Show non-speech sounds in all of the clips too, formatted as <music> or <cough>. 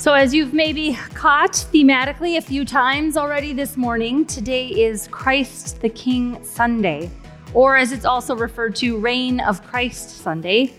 So, as you've maybe caught thematically a few times already this morning, today is Christ the King Sunday, or as it's also referred to, Reign of Christ Sunday.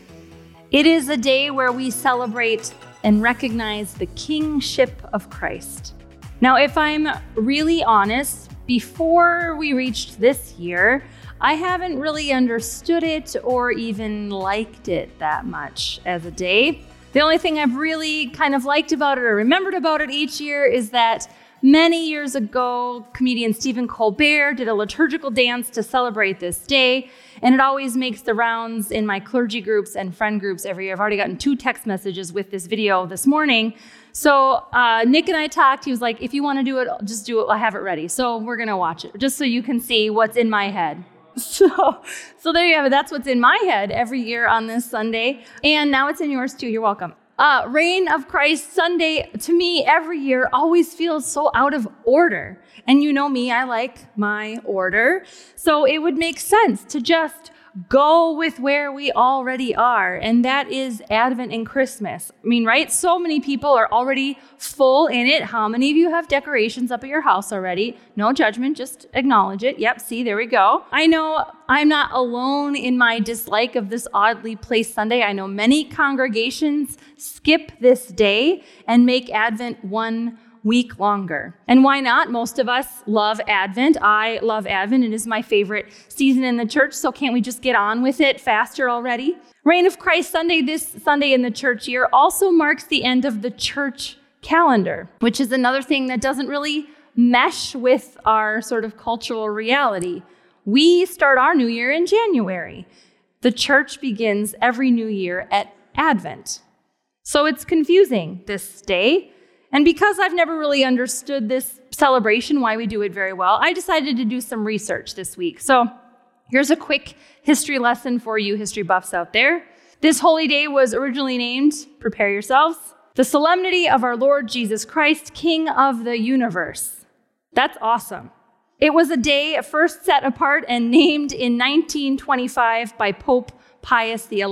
It is a day where we celebrate and recognize the kingship of Christ. Now, if I'm really honest, before we reached this year, I haven't really understood it or even liked it that much as a day. The only thing I've really kind of liked about it or remembered about it each year is that many years ago, comedian Stephen Colbert did a liturgical dance to celebrate this day, and it always makes the rounds in my clergy groups and friend groups every year. I've already gotten two text messages with this video this morning. So uh, Nick and I talked. He was like, "If you want to do it, just do it. I have it ready." So we're gonna watch it just so you can see what's in my head. <laughs> So, so there you have it. That's what's in my head every year on this Sunday. And now it's in yours too. You're welcome. Uh, Reign of Christ Sunday, to me, every year always feels so out of order. And you know me, I like my order. So it would make sense to just go with where we already are, and that is Advent and Christmas. I mean, right? So many people are already full in it. How many of you have decorations up at your house already? No judgment, just acknowledge it. Yep, see, there we go. I know I'm not alone in my dislike of this oddly placed Sunday. I know many congregations skip this day and make Advent one week longer. And why not? Most of us love Advent. I love Advent. It is my favorite season in the church, so can't we just get on with it faster already? Reign of Christ Sunday, this Sunday in the church year, also marks the end of the church calendar, which is another thing that doesn't really mesh with our sort of cultural reality. We start our new year in January. The church begins every new year at Advent. So it's confusing this day. And because I've never really understood this celebration, why we do it very well, I decided to do some research this week. So here's a quick history lesson for you history buffs out there. This holy day was originally named, prepare yourselves, the solemnity of our Lord Jesus Christ, King of the universe. That's awesome. It was a day first set apart and named in 1925 by Pope Pius XI.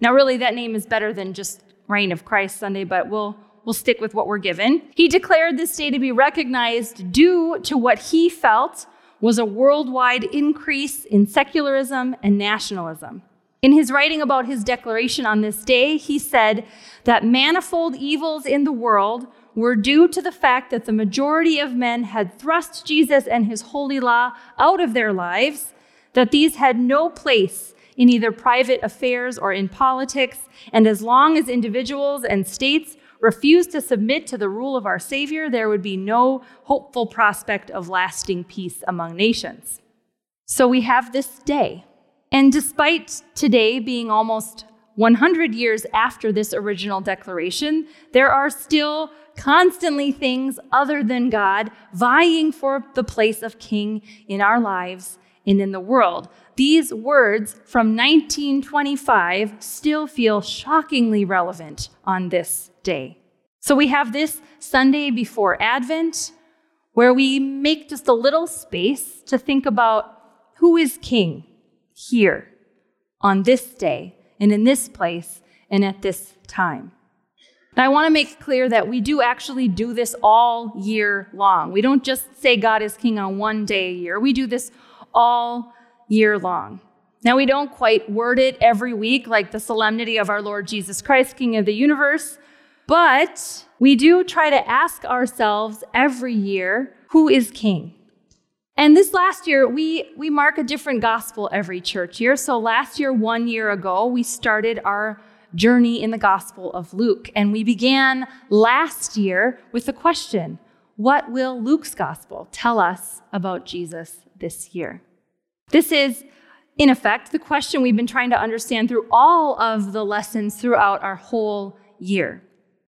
Now, really, that name is better than just Reign of Christ Sunday, but we'll we'll stick with what we're given. He declared this day to be recognized due to what he felt was a worldwide increase in secularism and nationalism. In his writing about his declaration on this day, he said that manifold evils in the world were due to the fact that the majority of men had thrust Jesus and his holy law out of their lives, that these had no place in either private affairs or in politics, and as long as individuals and states refused to submit to the rule of our Savior, there would be no hopeful prospect of lasting peace among nations. So we have this day. And despite today being almost 100 years after this original declaration, there are still constantly things other than God vying for the place of king in our lives and in the world. These words from 1925 still feel shockingly relevant on this day. So we have this Sunday before Advent where we make just a little space to think about who is king here on this day and in this place and at this time. And I want to make clear that we do actually do this all year long. We don't just say God is king on one day a year, we do this all year long. Now, we don't quite word it every week like the solemnity of our Lord Jesus Christ, King of the universe, but we do try to ask ourselves every year who is king? And this last year, we, we mark a different gospel every church year. So last year, one year ago, we started our journey in the gospel of Luke. And we began last year with the question What will Luke's gospel tell us about Jesus this year? This is in effect, the question we've been trying to understand through all of the lessons throughout our whole year.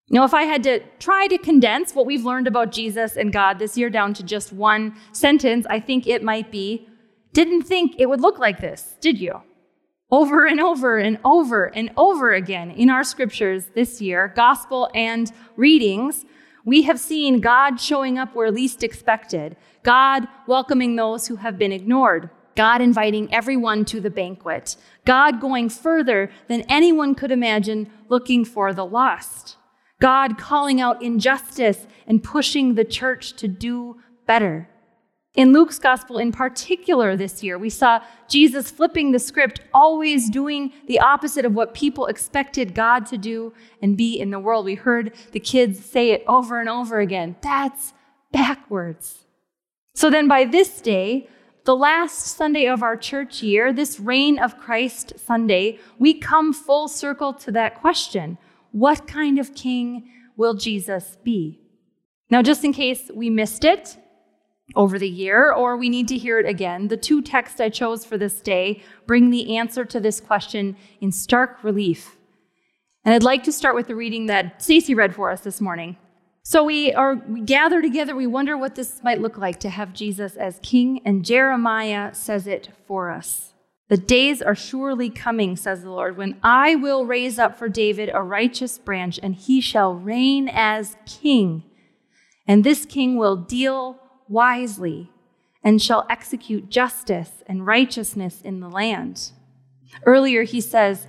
Now, if I had to try to condense what we've learned about Jesus and God this year down to just one sentence, I think it might be Didn't think it would look like this, did you? Over and over and over and over again in our scriptures this year, gospel and readings, we have seen God showing up where least expected, God welcoming those who have been ignored, God inviting everyone to the banquet, God going further than anyone could imagine looking for the lost. God calling out injustice and pushing the church to do better. In Luke's gospel, in particular, this year, we saw Jesus flipping the script, always doing the opposite of what people expected God to do and be in the world. We heard the kids say it over and over again. That's backwards. So then, by this day, the last Sunday of our church year, this Reign of Christ Sunday, we come full circle to that question What kind of king will Jesus be? Now, just in case we missed it, over the year, or we need to hear it again. The two texts I chose for this day bring the answer to this question in stark relief. And I'd like to start with the reading that Stacy read for us this morning. So we are we gather together, we wonder what this might look like to have Jesus as king, and Jeremiah says it for us. The days are surely coming, says the Lord, when I will raise up for David a righteous branch, and he shall reign as king. And this king will deal wisely and shall execute justice and righteousness in the land. Earlier, he says,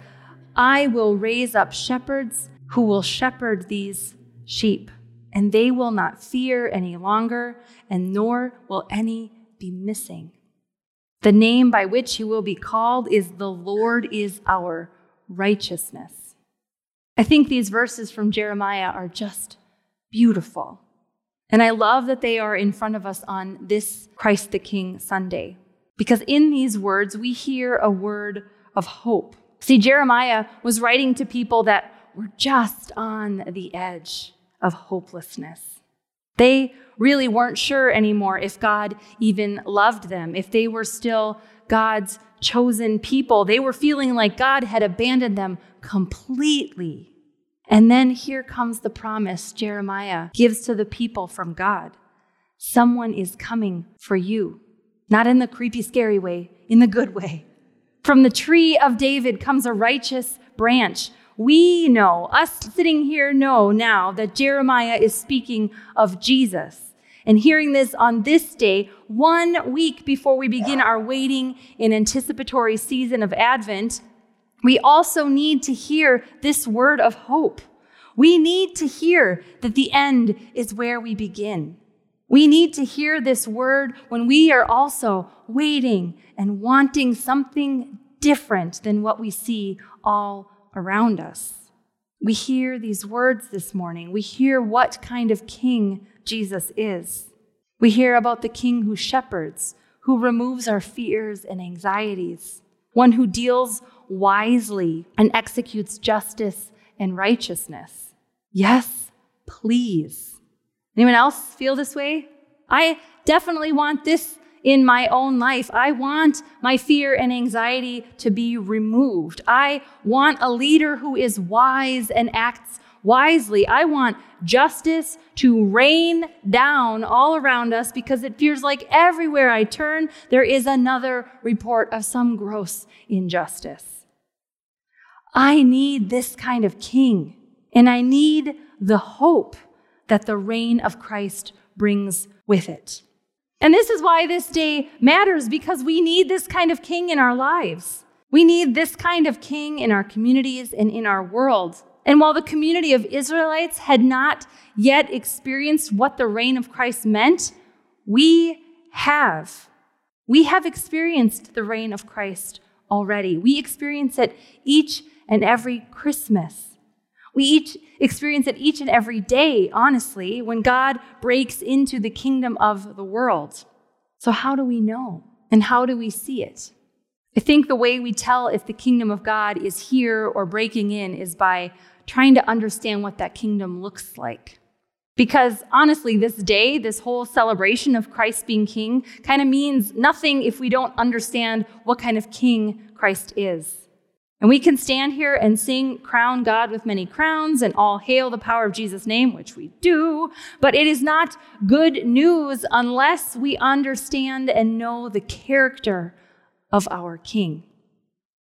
I will raise up shepherds who will shepherd these sheep, and they will not fear any longer, and nor will any be missing. The name by which he will be called is the Lord is our righteousness. I think these verses from Jeremiah are just beautiful. And I love that they are in front of us on this Christ the King Sunday, because in these words, we hear a word of hope. See, Jeremiah was writing to people that were just on the edge of hopelessness. They really weren't sure anymore if God even loved them, if they were still God's chosen people. They were feeling like God had abandoned them completely. And then here comes the promise Jeremiah gives to the people from God someone is coming for you, not in the creepy, scary way, in the good way. From the tree of David comes a righteous branch. We know, us sitting here know now that Jeremiah is speaking of Jesus. And hearing this on this day, one week before we begin our waiting in anticipatory season of Advent, we also need to hear this word of hope. We need to hear that the end is where we begin. We need to hear this word when we are also waiting and wanting something different than what we see all around us. We hear these words this morning. We hear what kind of king Jesus is. We hear about the king who shepherds, who removes our fears and anxieties, one who deals wisely and executes justice and righteousness. Yes, please. Anyone else feel this way? I definitely want this in my own life. I want my fear and anxiety to be removed. I want a leader who is wise and acts wisely. I want justice to rain down all around us because it feels like everywhere I turn, there is another report of some gross injustice. I need this kind of king, and I need the hope that the reign of Christ brings with it. And this is why this day matters because we need this kind of king in our lives. We need this kind of king in our communities and in our world. And while the community of Israelites had not yet experienced what the reign of Christ meant, we have. We have experienced the reign of Christ already. We experience it each and every Christmas. We each experience it each and every day, honestly, when God breaks into the kingdom of the world. So, how do we know? And how do we see it? I think the way we tell if the kingdom of God is here or breaking in is by trying to understand what that kingdom looks like. Because honestly, this day, this whole celebration of Christ being king, kind of means nothing if we don't understand what kind of king Christ is. And we can stand here and sing, Crown God with many crowns, and all hail the power of Jesus' name, which we do, but it is not good news unless we understand and know the character of our King.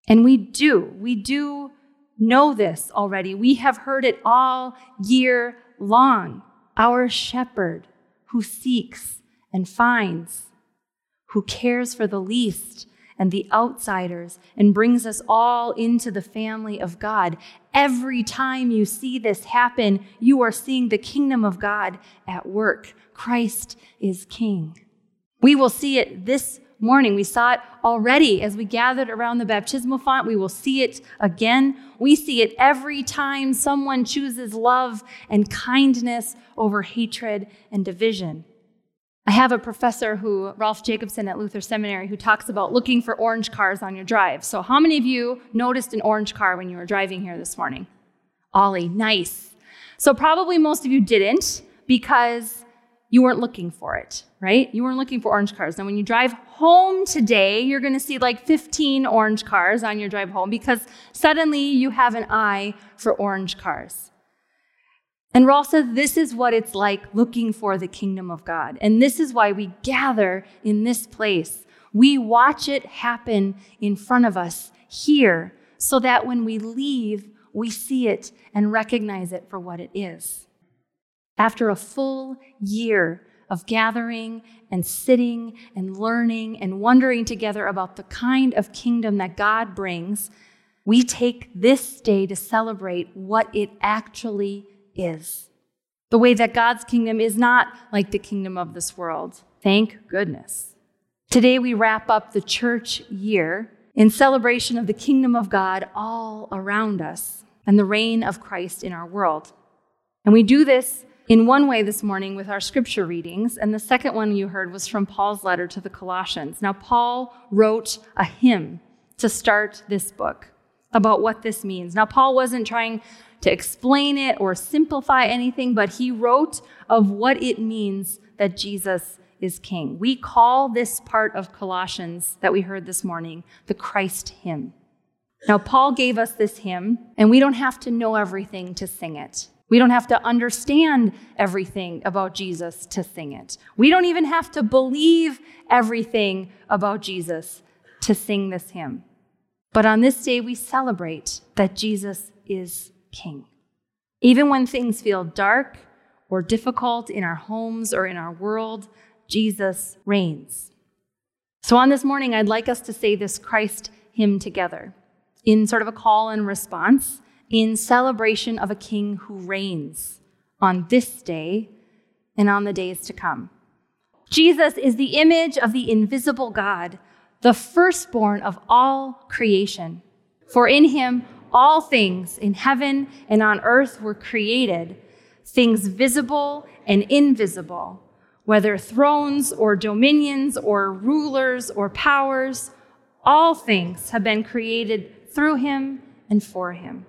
And we do. We do know this already. We have heard it all year long. Our shepherd who seeks and finds, who cares for the least and the outsiders and brings us all into the family of God. Every time you see this happen, you are seeing the kingdom of God at work. Christ is king. We will see it this morning. We saw it already as we gathered around the baptismal font. We will see it again. We see it every time someone chooses love and kindness over hatred and division. I have a professor who, Rolf Jacobson at Luther Seminary, who talks about looking for orange cars on your drive. So, how many of you noticed an orange car when you were driving here this morning? Ollie, nice. So, probably most of you didn't because you weren't looking for it, right? You weren't looking for orange cars. Now, when you drive home today, you're going to see like 15 orange cars on your drive home because suddenly you have an eye for orange cars. And says this is what it's like looking for the kingdom of God. And this is why we gather in this place. We watch it happen in front of us here so that when we leave, we see it and recognize it for what it is. After a full year of gathering and sitting and learning and wondering together about the kind of kingdom that God brings, we take this day to celebrate what it actually is. The way that God's kingdom is not like the kingdom of this world. Thank goodness. Today we wrap up the church year in celebration of the kingdom of God all around us and the reign of Christ in our world. And we do this in one way this morning with our scripture readings, and the second one you heard was from Paul's letter to the Colossians. Now, Paul wrote a hymn to start this book about what this means. Now, Paul wasn't trying to explain it or simplify anything, but he wrote of what it means that Jesus is king. We call this part of Colossians that we heard this morning the Christ hymn. Now, Paul gave us this hymn, and we don't have to know everything to sing it. We don't have to understand everything about Jesus to sing it. We don't even have to believe everything about Jesus to sing this hymn. But on this day, we celebrate that Jesus is King. Even when things feel dark or difficult in our homes or in our world, Jesus reigns. So on this morning, I'd like us to say this Christ hymn together in sort of a call and response in celebration of a king who reigns on this day and on the days to come. Jesus is the image of the invisible God, the firstborn of all creation. For in him all things in heaven and on earth were created, things visible and invisible, whether thrones or dominions or rulers or powers, all things have been created through him and for him.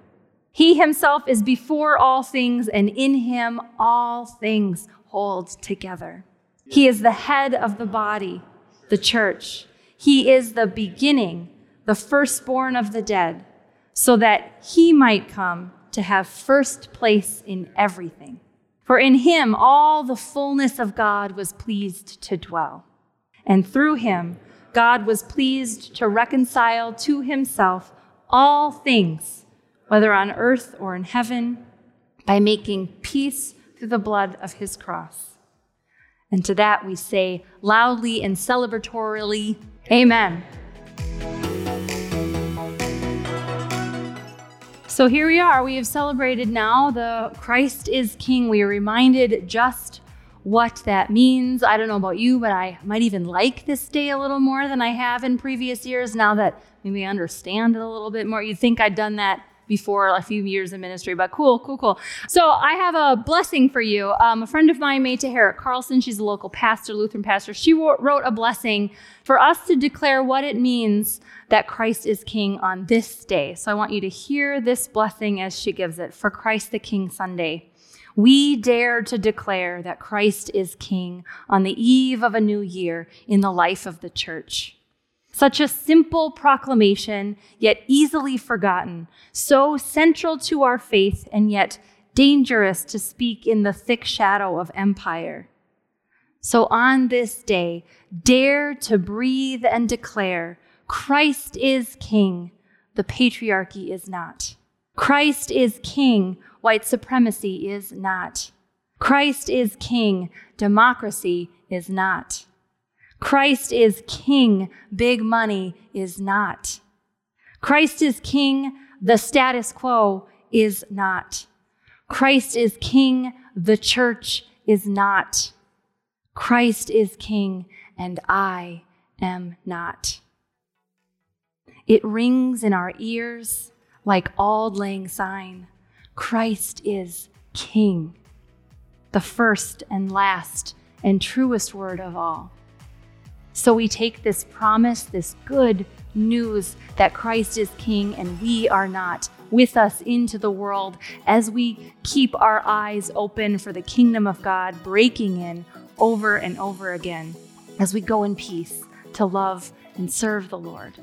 He himself is before all things, and in him all things hold together. He is the head of the body, the church. He is the beginning, the firstborn of the dead, so that he might come to have first place in everything. For in him all the fullness of God was pleased to dwell. And through him, God was pleased to reconcile to himself all things whether on earth or in heaven, by making peace through the blood of his cross. And to that we say loudly and celebratorily, Amen. So here we are. We have celebrated now the Christ is King. We are reminded just what that means. I don't know about you, but I might even like this day a little more than I have in previous years now that maybe I understand it a little bit more. You'd think I'd done that before a few years in ministry, but cool, cool, cool. So I have a blessing for you. Um, a friend of mine, Meta Herrick Carlson, she's a local pastor, Lutheran pastor. She wrote a blessing for us to declare what it means that Christ is King on this day. So I want you to hear this blessing as she gives it for Christ the King Sunday. We dare to declare that Christ is King on the eve of a new year in the life of the church. Such a simple proclamation, yet easily forgotten, so central to our faith, and yet dangerous to speak in the thick shadow of empire. So on this day, dare to breathe and declare Christ is King, the patriarchy is not. Christ is King, white supremacy is not. Christ is King, democracy is not. Christ is king, big money is not. Christ is king, the status quo is not. Christ is king, the church is not. Christ is king, and I am not. It rings in our ears like auld lang syne Christ is king, the first and last and truest word of all. So we take this promise, this good news that Christ is king and we are not, with us into the world as we keep our eyes open for the kingdom of God breaking in over and over again as we go in peace to love and serve the Lord.